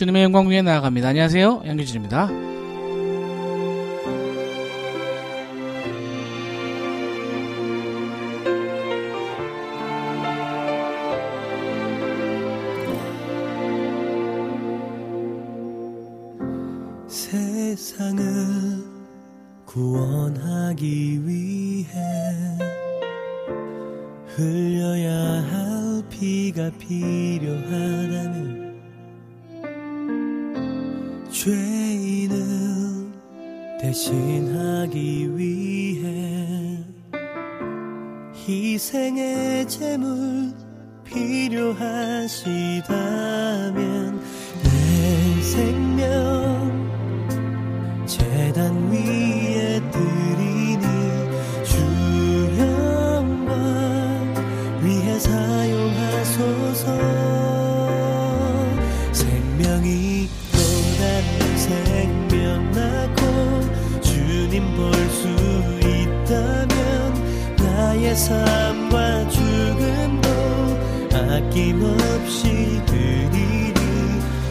주님의 영광 위에 나아갑니다. 안녕하세요. 양규진입니다. 생명나고 주님 볼 수 있다면 나의 삶과 죽음도 아낌없이 드리니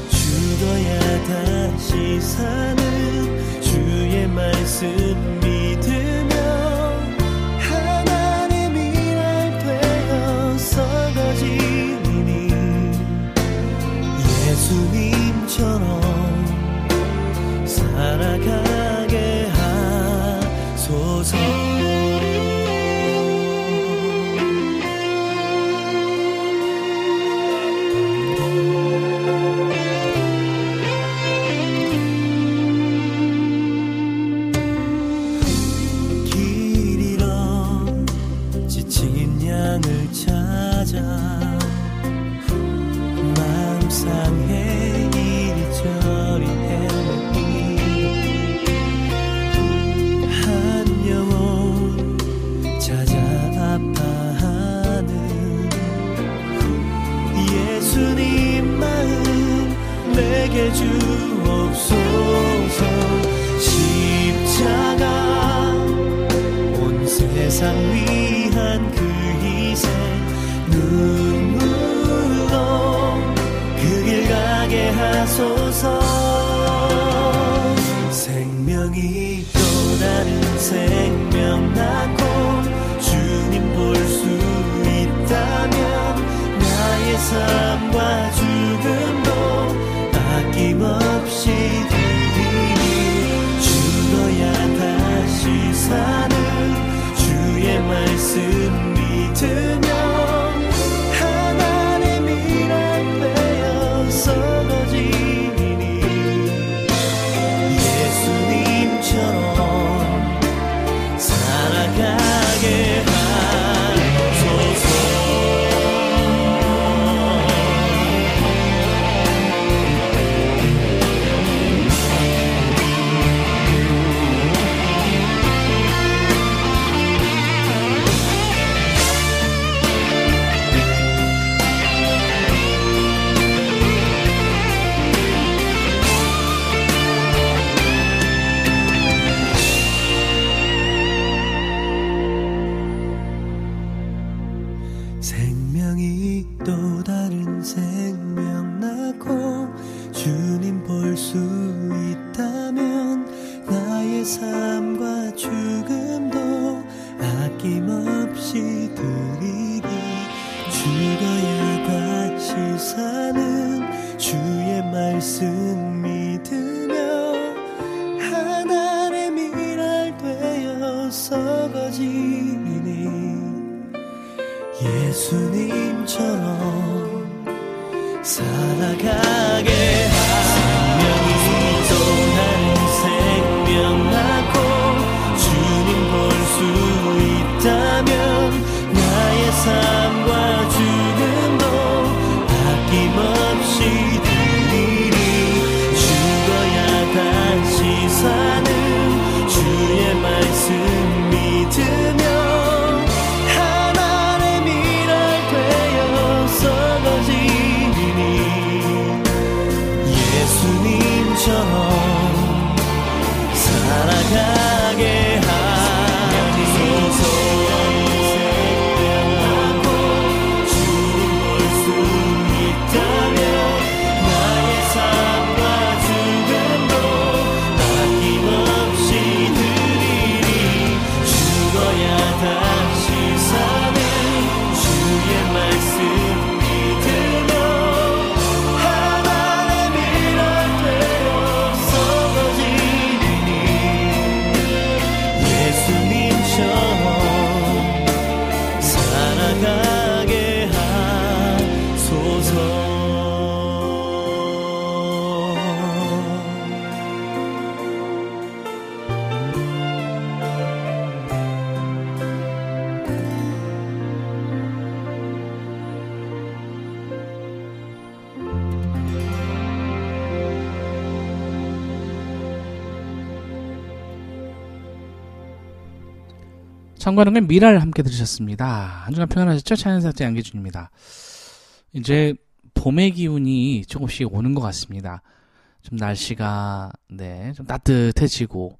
죽어야 다시 사는 주의 말씀 삶과 죽음도 아낌없이 드리 주 너야 다시 사는 주의 말씀 참관은건 미라를 함께 들으셨습니다. 한 주간 평안하셨죠? 찬양사자 양기준입니다. 이제 봄의 기운이 조금씩 오는 것 같습니다. 좀 날씨가 네, 좀 따뜻해지고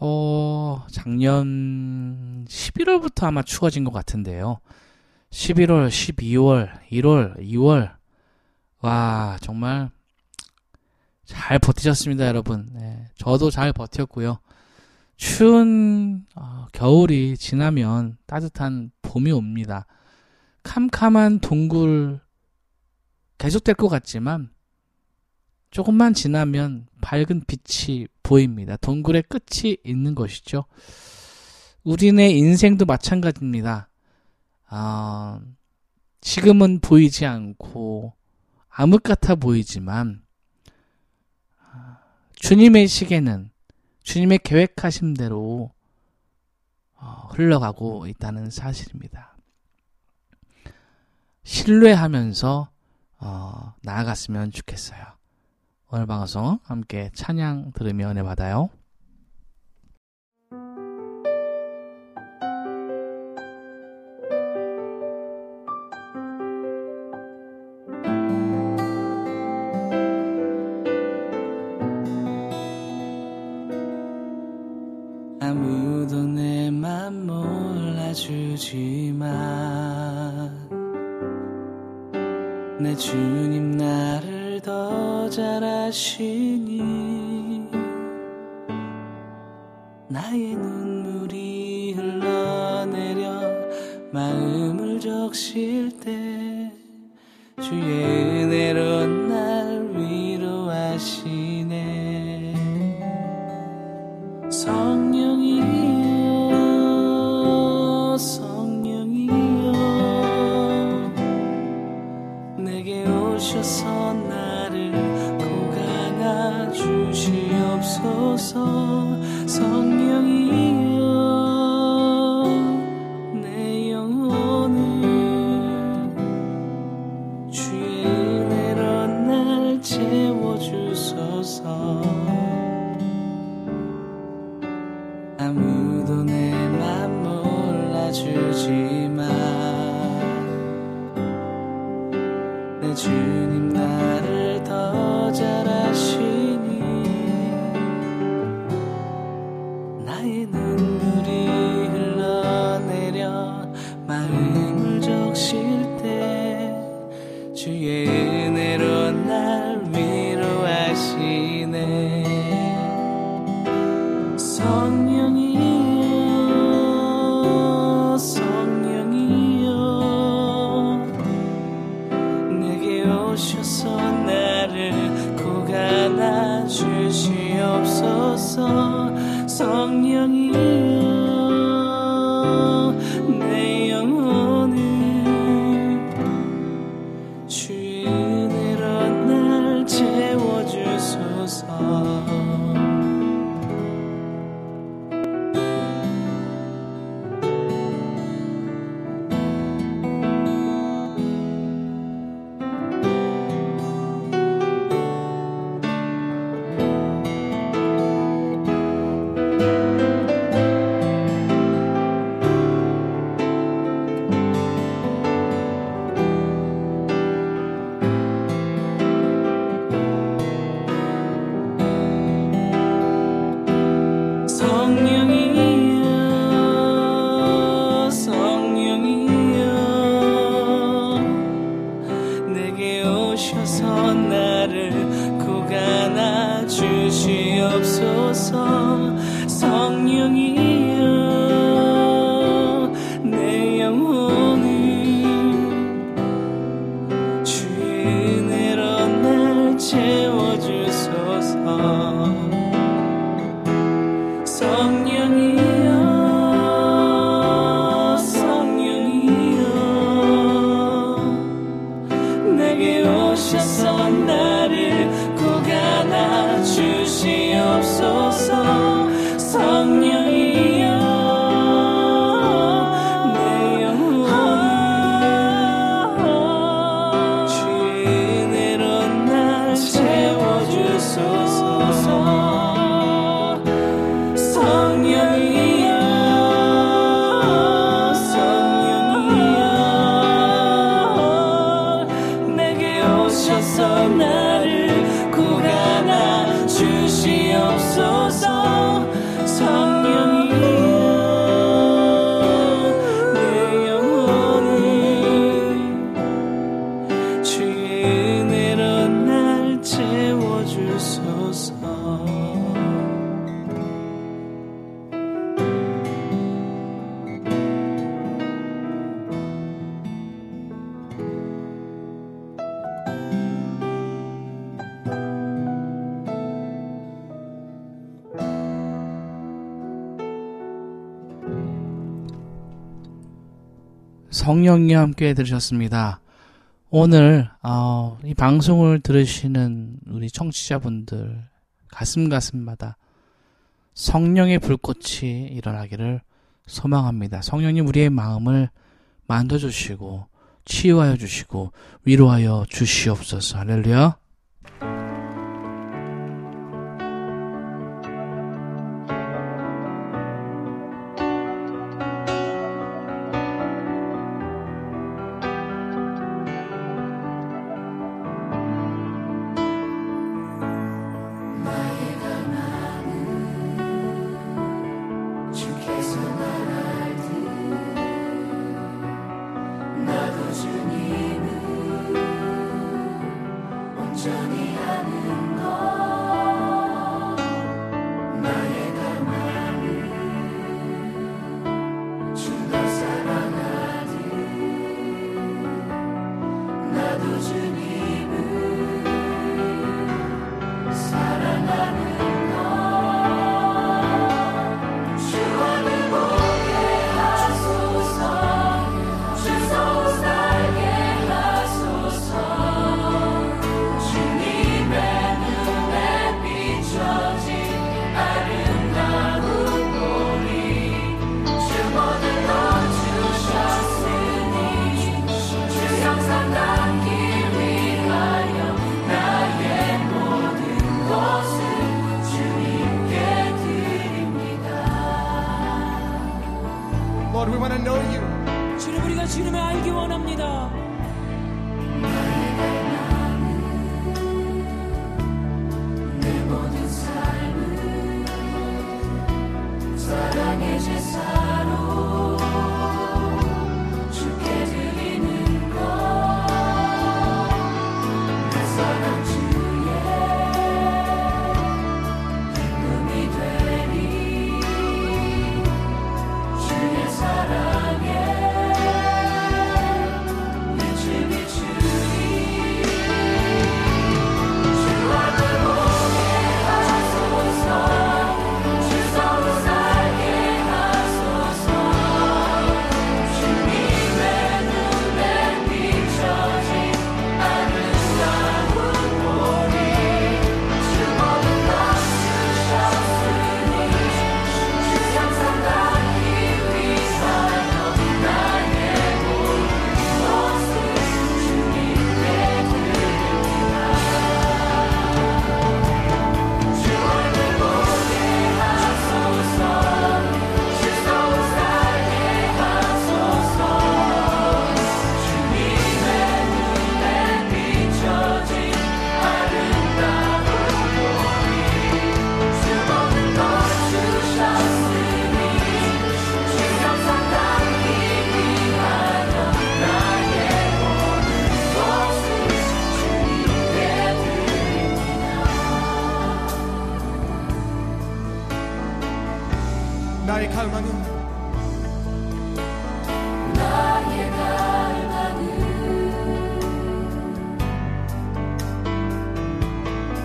어, 작년 11월부터 아마 추워진 것 같은데요. 11월, 12월, 1월, 2월 와, 정말 잘 버티셨습니다, 여러분. 네, 저도 잘 버텼고요. 추운 어, 겨울이 지나면 따뜻한 봄이 옵니다. 캄캄한 동굴 계속될 것 같지만 조금만 지나면 밝은 빛이 보입니다. 동굴의 끝이 있는 것이죠. 우리네 인생도 마찬가지입니다. 아, 지금은 보이지 않고 암흑 같아 보이지만 아, 주님의 시계는 주님의 계획하신 대로 어, 흘러가고 있다는 사실입니다. 신뢰하면서 어, 나아갔으면 좋겠어요. 오늘 방송 함께 찬양 들으며 은혜 받아요. 성령이 함께 들으셨습니다. 오늘 어, 이 방송을 들으시는 우리 청취자분들 가슴 가슴마다 성령의 불꽃이 일어나기를 소망합니다. 성령님 우리의 마음을 만져 주시고 치유하여 주시고 위로하여 주시옵소서. 할렐루야.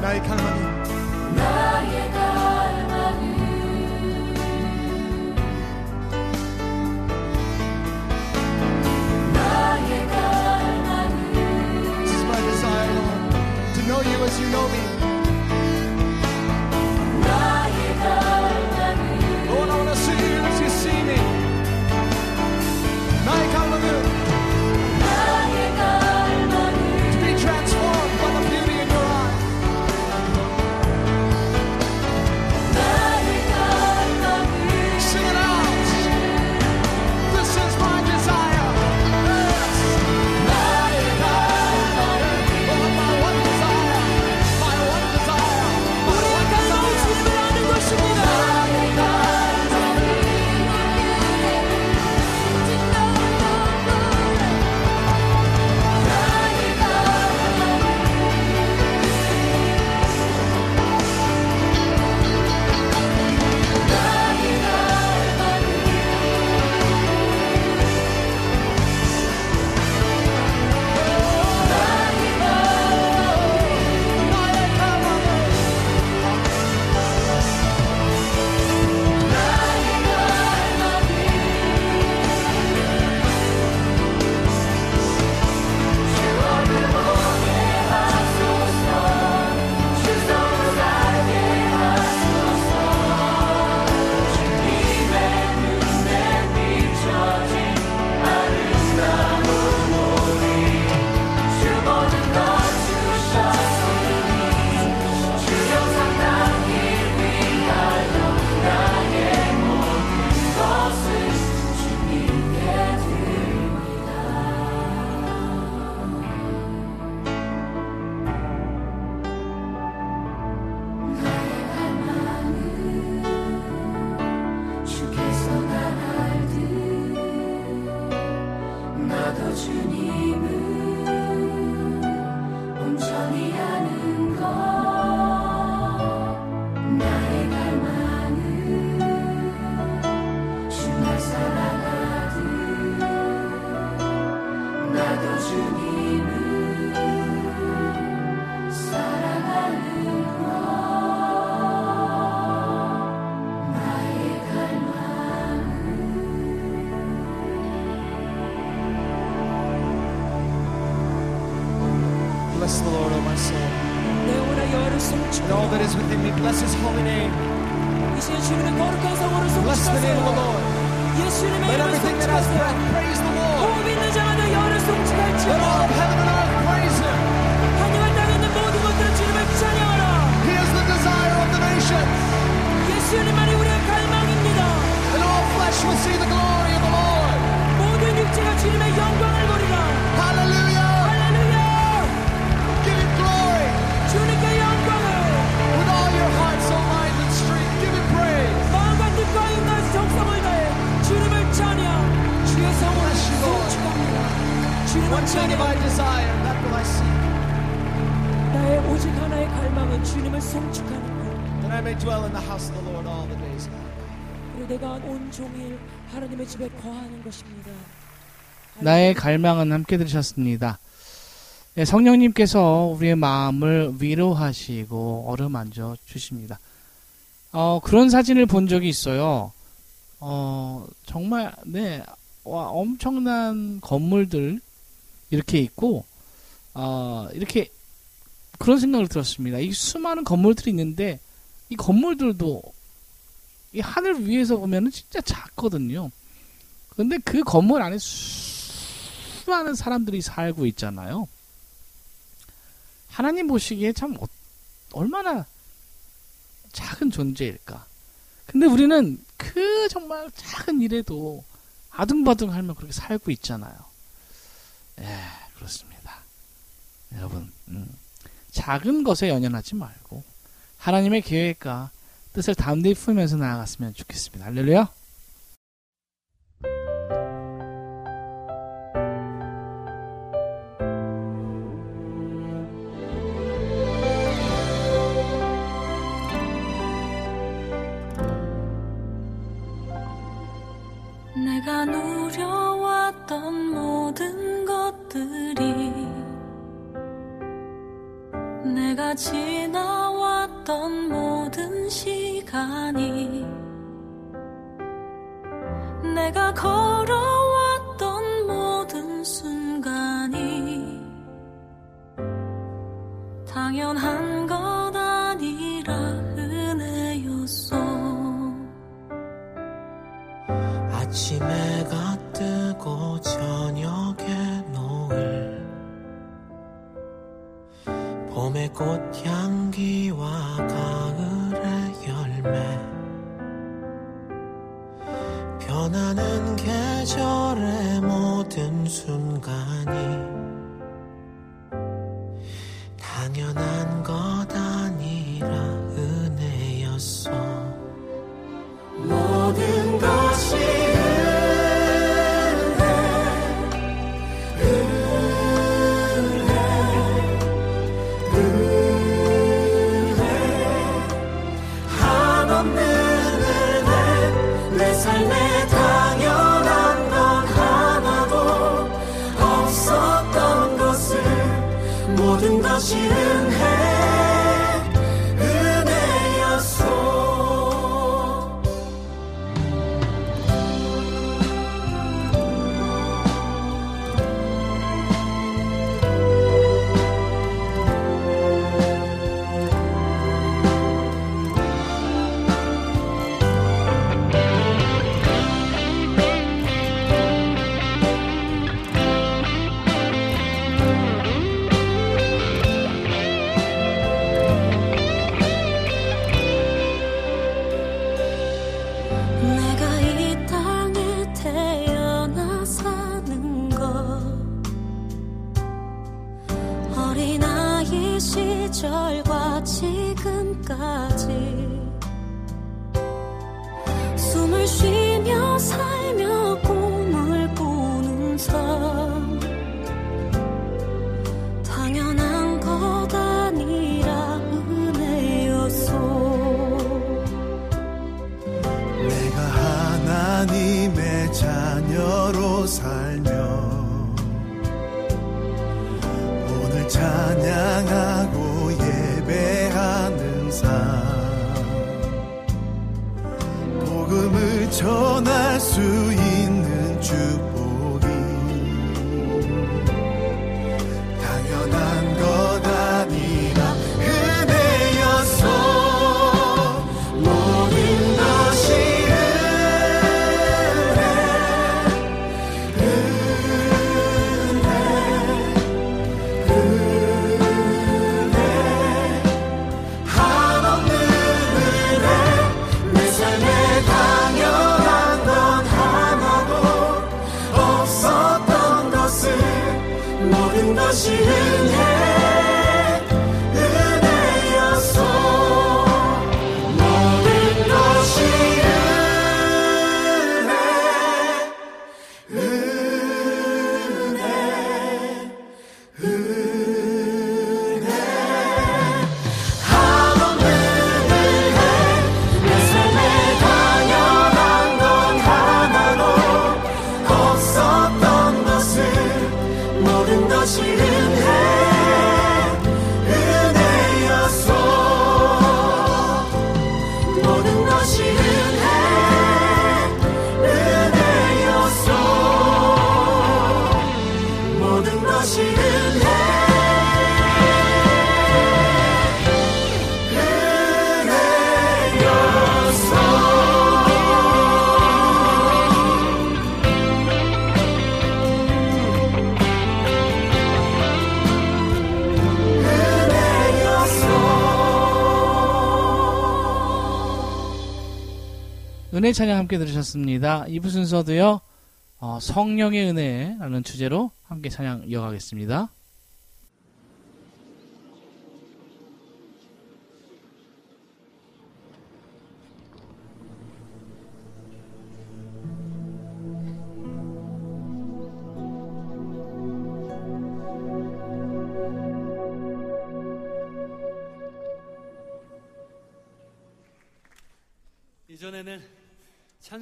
나의 갈망이. 나의 갈망은 나의 갈망은 This is my desire Lord to know you as you know me. 내가 온 종일 하나님의 집에 거하는 것입니다. 나의 갈망은 함께 들으셨습니다. 네, 성령님께서 우리의 마음을 위로하시고 어루만져 주십니다. 어, 그런 사진을 본 적이 있어요. 어, 정말, 네, 와, 엄청난 건물들 이렇게 있고, 어, 이렇게 그런 생각을 들었습니다. 이 수많은 건물들이 있는데, 이 건물들도 이 하늘 위에서 보면은 진짜 작거든요. 근데 그 건물 안에 수많은 사람들이 살고 있잖아요. 하나님 보시기에 참 어- 얼마나 작은 존재일까. 근데 우리는 그 정말 작은 일에도 아둥바둥 하며 그렇게 살고 있잖아요. 예, 그렇습니다. 여러분, 음, 작은 것에 연연하지 말고 하나님의 계획과 뜻을 담대히 품으면서 나아갔으면 좋겠습니다. 할렐루야. 내가 누려왔던 모든 것들이 내가 지나와 흘렀던 모든 시간이 내가 걸어왔던 모든 순간이 당연한 것 아니라 은혜였어. 아침에가 뜨고 저녁에 노을 꽃향기와 가을의 열매. 변하는 계절 은혜 찬양 함께 들으셨습니다. 2부 순서도요. 어, 성령의 은혜라는 주제로 함께 찬양 이어가겠습니다.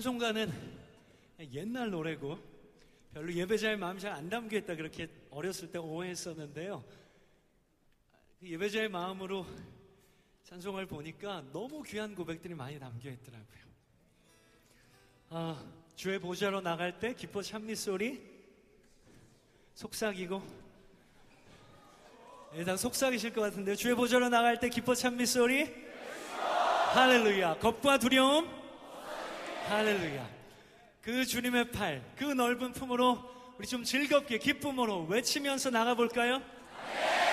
찬송가는 옛날 노래고 별로 예배자의 마음이 잘안 담겨 있다 그렇게 어렸을 때 오해했었는데요. 그 예배자의 마음으로 찬송을 보니까 너무 귀한 고백들이 많이 담겨 있더라고요. 아, 주의 보좌로 나갈 때 기뻐 참리 소리 속삭이고 예, 다 속삭이실 것 같은데요. 주의 보좌로 나갈 때 기뻐 참미 소리 할렐루야 겁과 두려움 할렐루야. 그 주님의 팔, 그 넓은 품으로 우리 좀 즐겁게 기쁨으로 외치면서 나가 볼까요? 주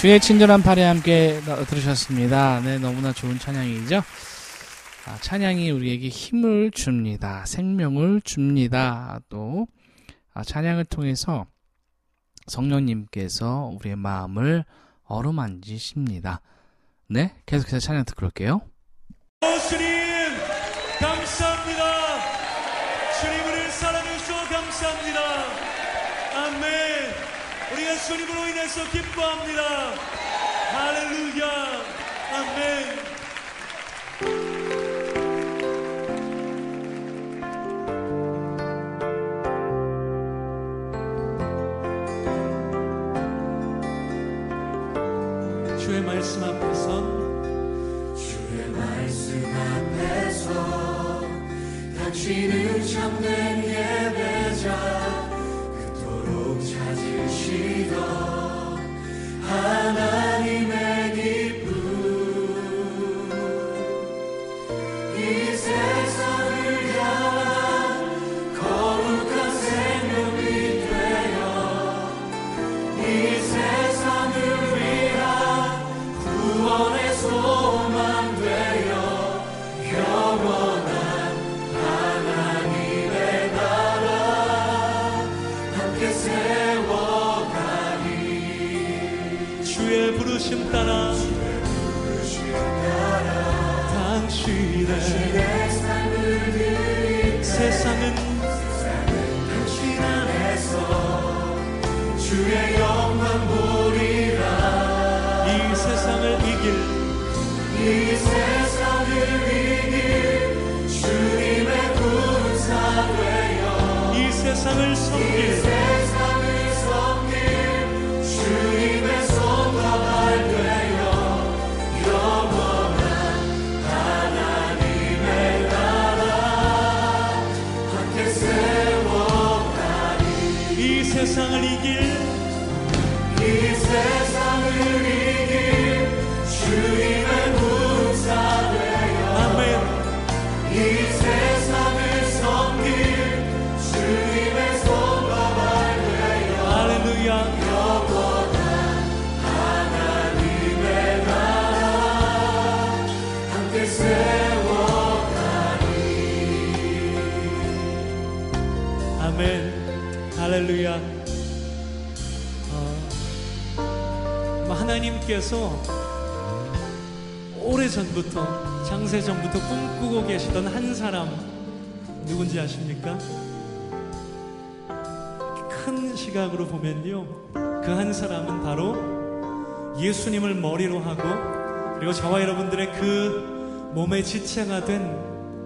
주의 친절한 팔에 함께 나- 들으셨습니다. 네, 너무나 좋은 찬양이죠. 아, 찬양이 우리에게 힘을 줍니다. 생명을 줍니다. 또 아, 찬양을 통해서 성령님께서 우리의 마음을 어루만지십니다. 네, 계속해서 찬양 듣고 올게요. 오, 주님 감사합니다. 우리가 주님으로 인해서 기뻐합니다. 할렐루야. 아멘. 주의 말씀 앞에서 당신은 참된 하나 하나님께서 오래전부터 장세전부터 꿈꾸고 계시던 한 사람 누군지 아십니까? 큰 시각으로 보면요 그 한 사람은 바로 예수님을 머리로 하고 그리고 저와 여러분들의 그 몸의 지체가 된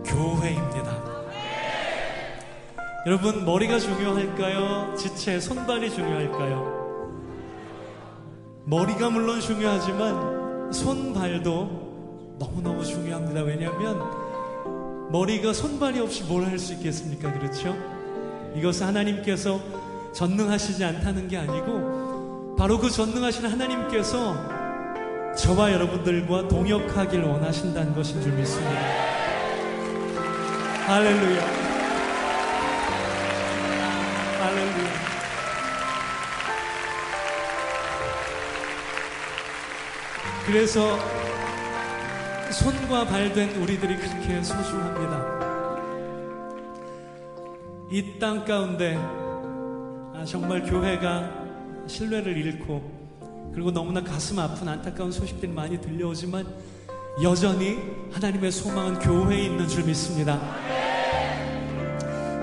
교회입니다 여러분 머리가 중요할까요? 지체 손발이 중요할까요? 머리가 물론 중요하지만 손발도 너무너무 중요합니다. 왜냐하면 머리가 손발이 없이 뭘 할 수 있겠습니까? 그렇죠? 이것은 하나님께서 전능하시지 않다는 게 아니고 바로 그 전능하신 하나님께서 저와 여러분들과 동역하길 원하신다는 것인 줄 믿습니다. 할렐루야. 그래서 손과 발된 우리들이 그렇게 소중합니다. 이 땅 가운데 아, 정말 교회가 신뢰를 잃고 그리고 너무나 가슴 아픈 안타까운 소식들이 많이 들려오지만 여전히 하나님의 소망은 교회에 있는 줄 믿습니다.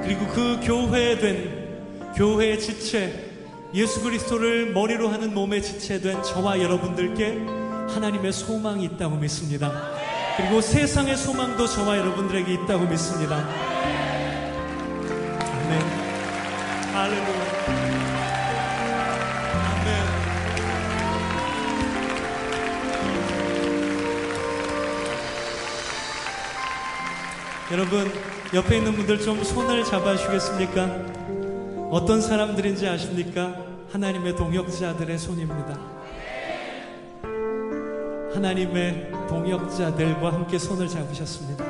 그리고 그 교회된 교회의 지체 예수 그리스도를 머리로 하는 몸의 지체된 저와 여러분들께 하나님의 소망이 있다고 믿습니다. 그리고 세상의 소망도 저와 여러분들에게 있다고 믿습니다. 아멘. 할렐루야. 아멘. 여러분, 옆에 있는 분들 좀 손을 잡아주시겠습니까? 어떤 사람들인지 아십니까? 하나님의 동역자들의 손입니다. 하나님의 동역자들과 함께 손을 잡으셨습니다.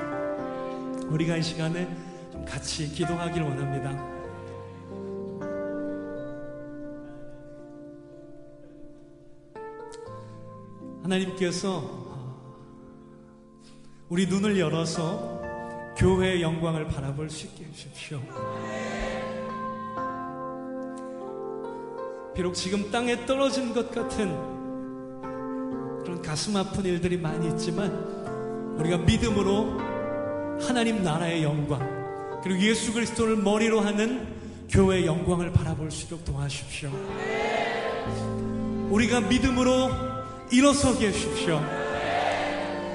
우리가 이 시간에 좀 같이 기도하길 원합니다. 하나님께서 우리 눈을 열어서 교회의 영광을 바라볼 수 있게 해주십시오. 비록 지금 땅에 떨어진 것 같은 그런 가슴 아픈 일들이 많이 있지만 우리가 믿음으로 하나님 나라의 영광 그리고 예수 그리스도를 머리로 하는 교회의 영광을 바라볼 수 있도록 도와주십시오. 우리가 믿음으로 일어서게 해주십시오.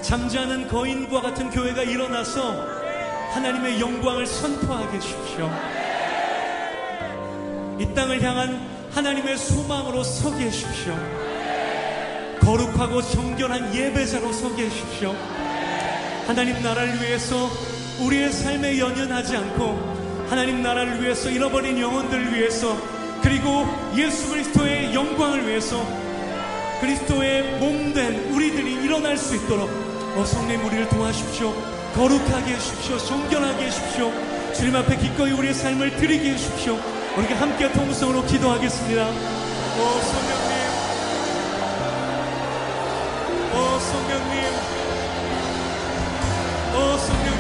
잠자는 거인과 같은 교회가 일어나서 하나님의 영광을 선포하게 해주십시오. 이 땅을 향한 하나님의 소망으로 서게 해주십시오. 거룩하고 정결한 예배자로 서게 해주십시오. 하나님 나라를 위해서 우리의 삶에 연연하지 않고 하나님 나라를 위해서 잃어버린 영혼들을 위해서 그리고 예수 그리스도의 영광을 위해서 그리스도의 몸된 우리들이 일어날 수 있도록 어, 성님 우리를 도와주십시오. 거룩하게 해주십시오. 정결하게 해주십시오. 주님 앞에 기꺼이 우리의 삶을 드리게 해주십시오. 우리가 함께 통성으로 기도하겠습니다. 오 성령님, 오 성령님, 오 성령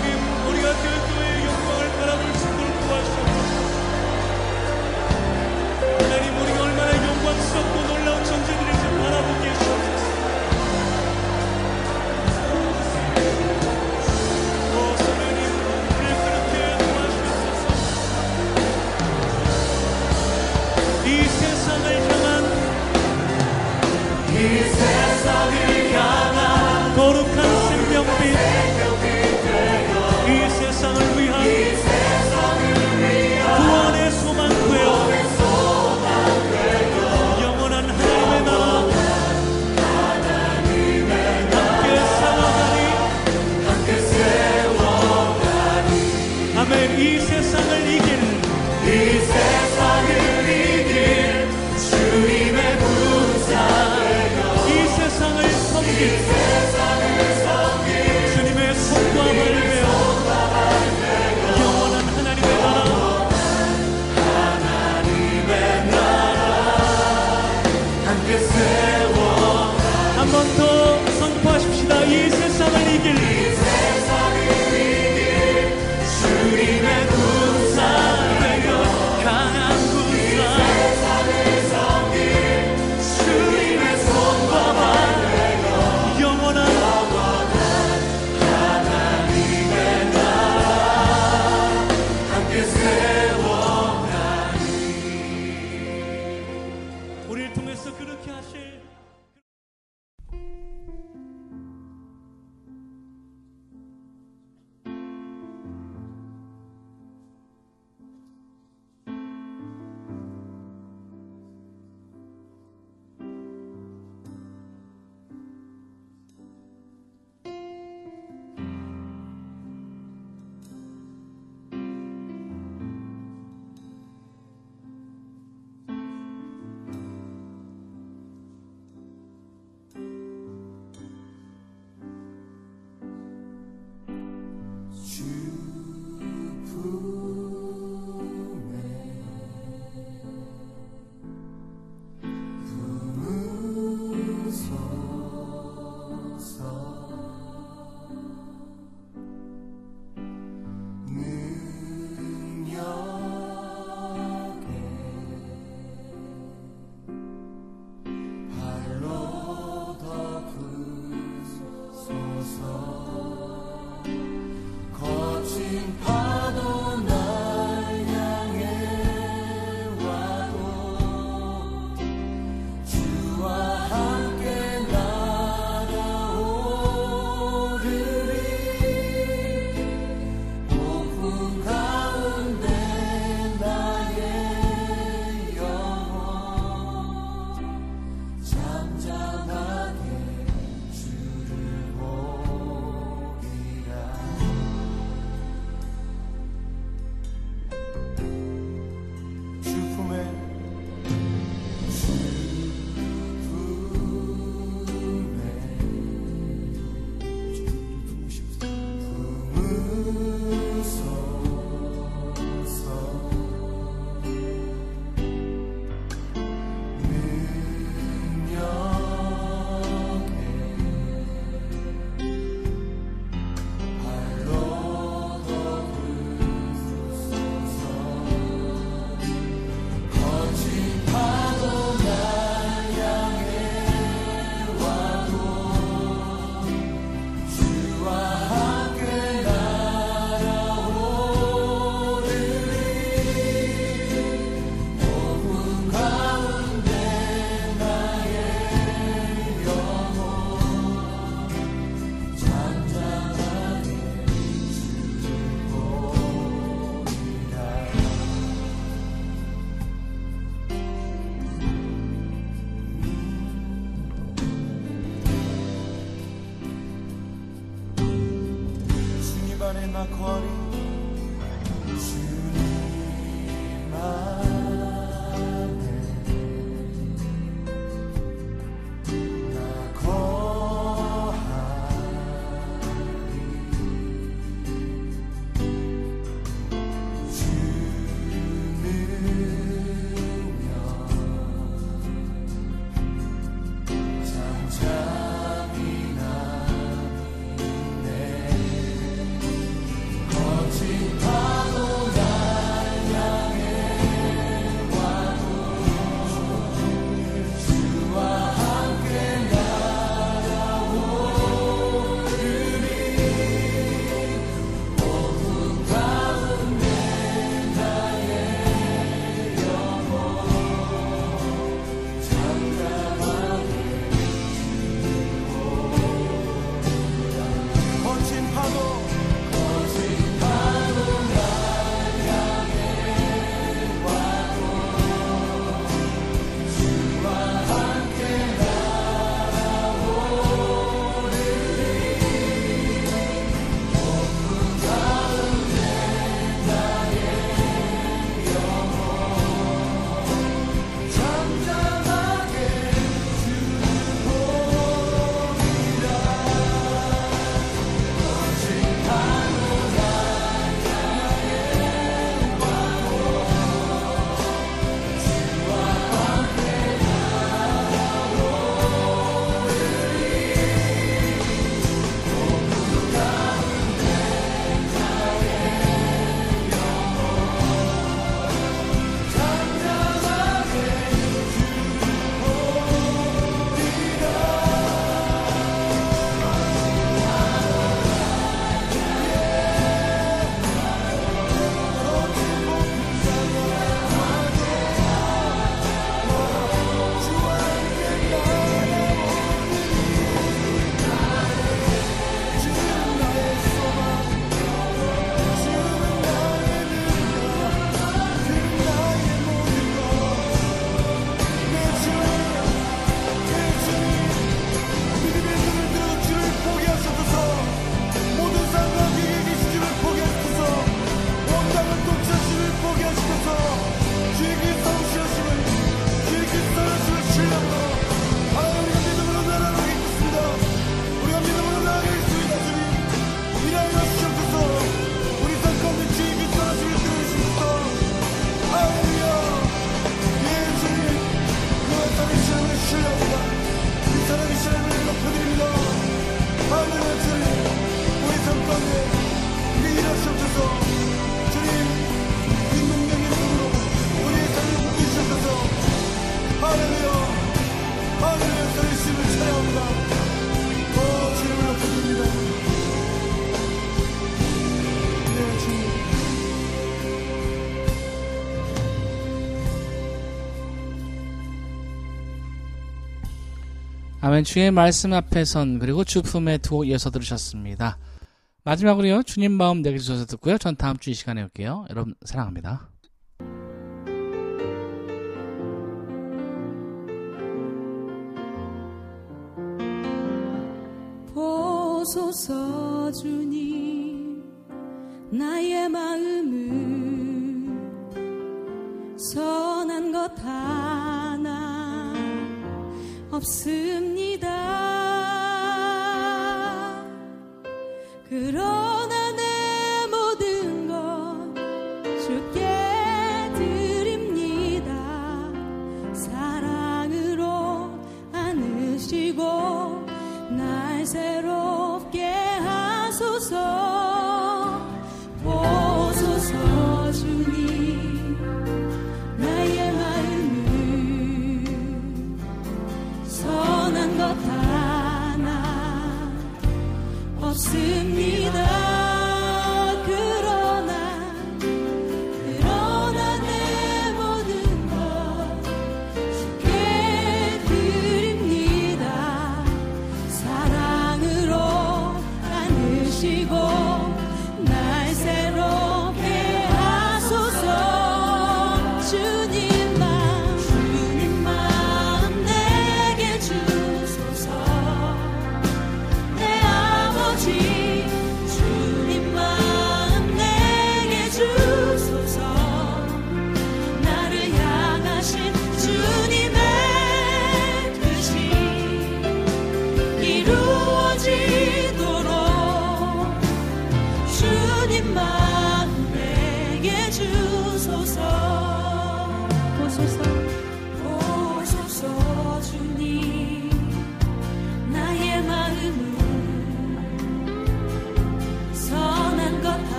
아멘 주의 말씀 앞에 선 그리고 주 품에 두고 이어서 들으셨습니다. 마지막으로요 주님 마음 내게 주셔서 듣고요. 전 다음 주 이 시간에 올게요. 여러분 사랑합니다. 보소서 주님 나의 마음을 선한 것 하나 없습니다. 그러나 내 모든 것 주께 드립니다. 사랑으로 안으시고 날 새롭 없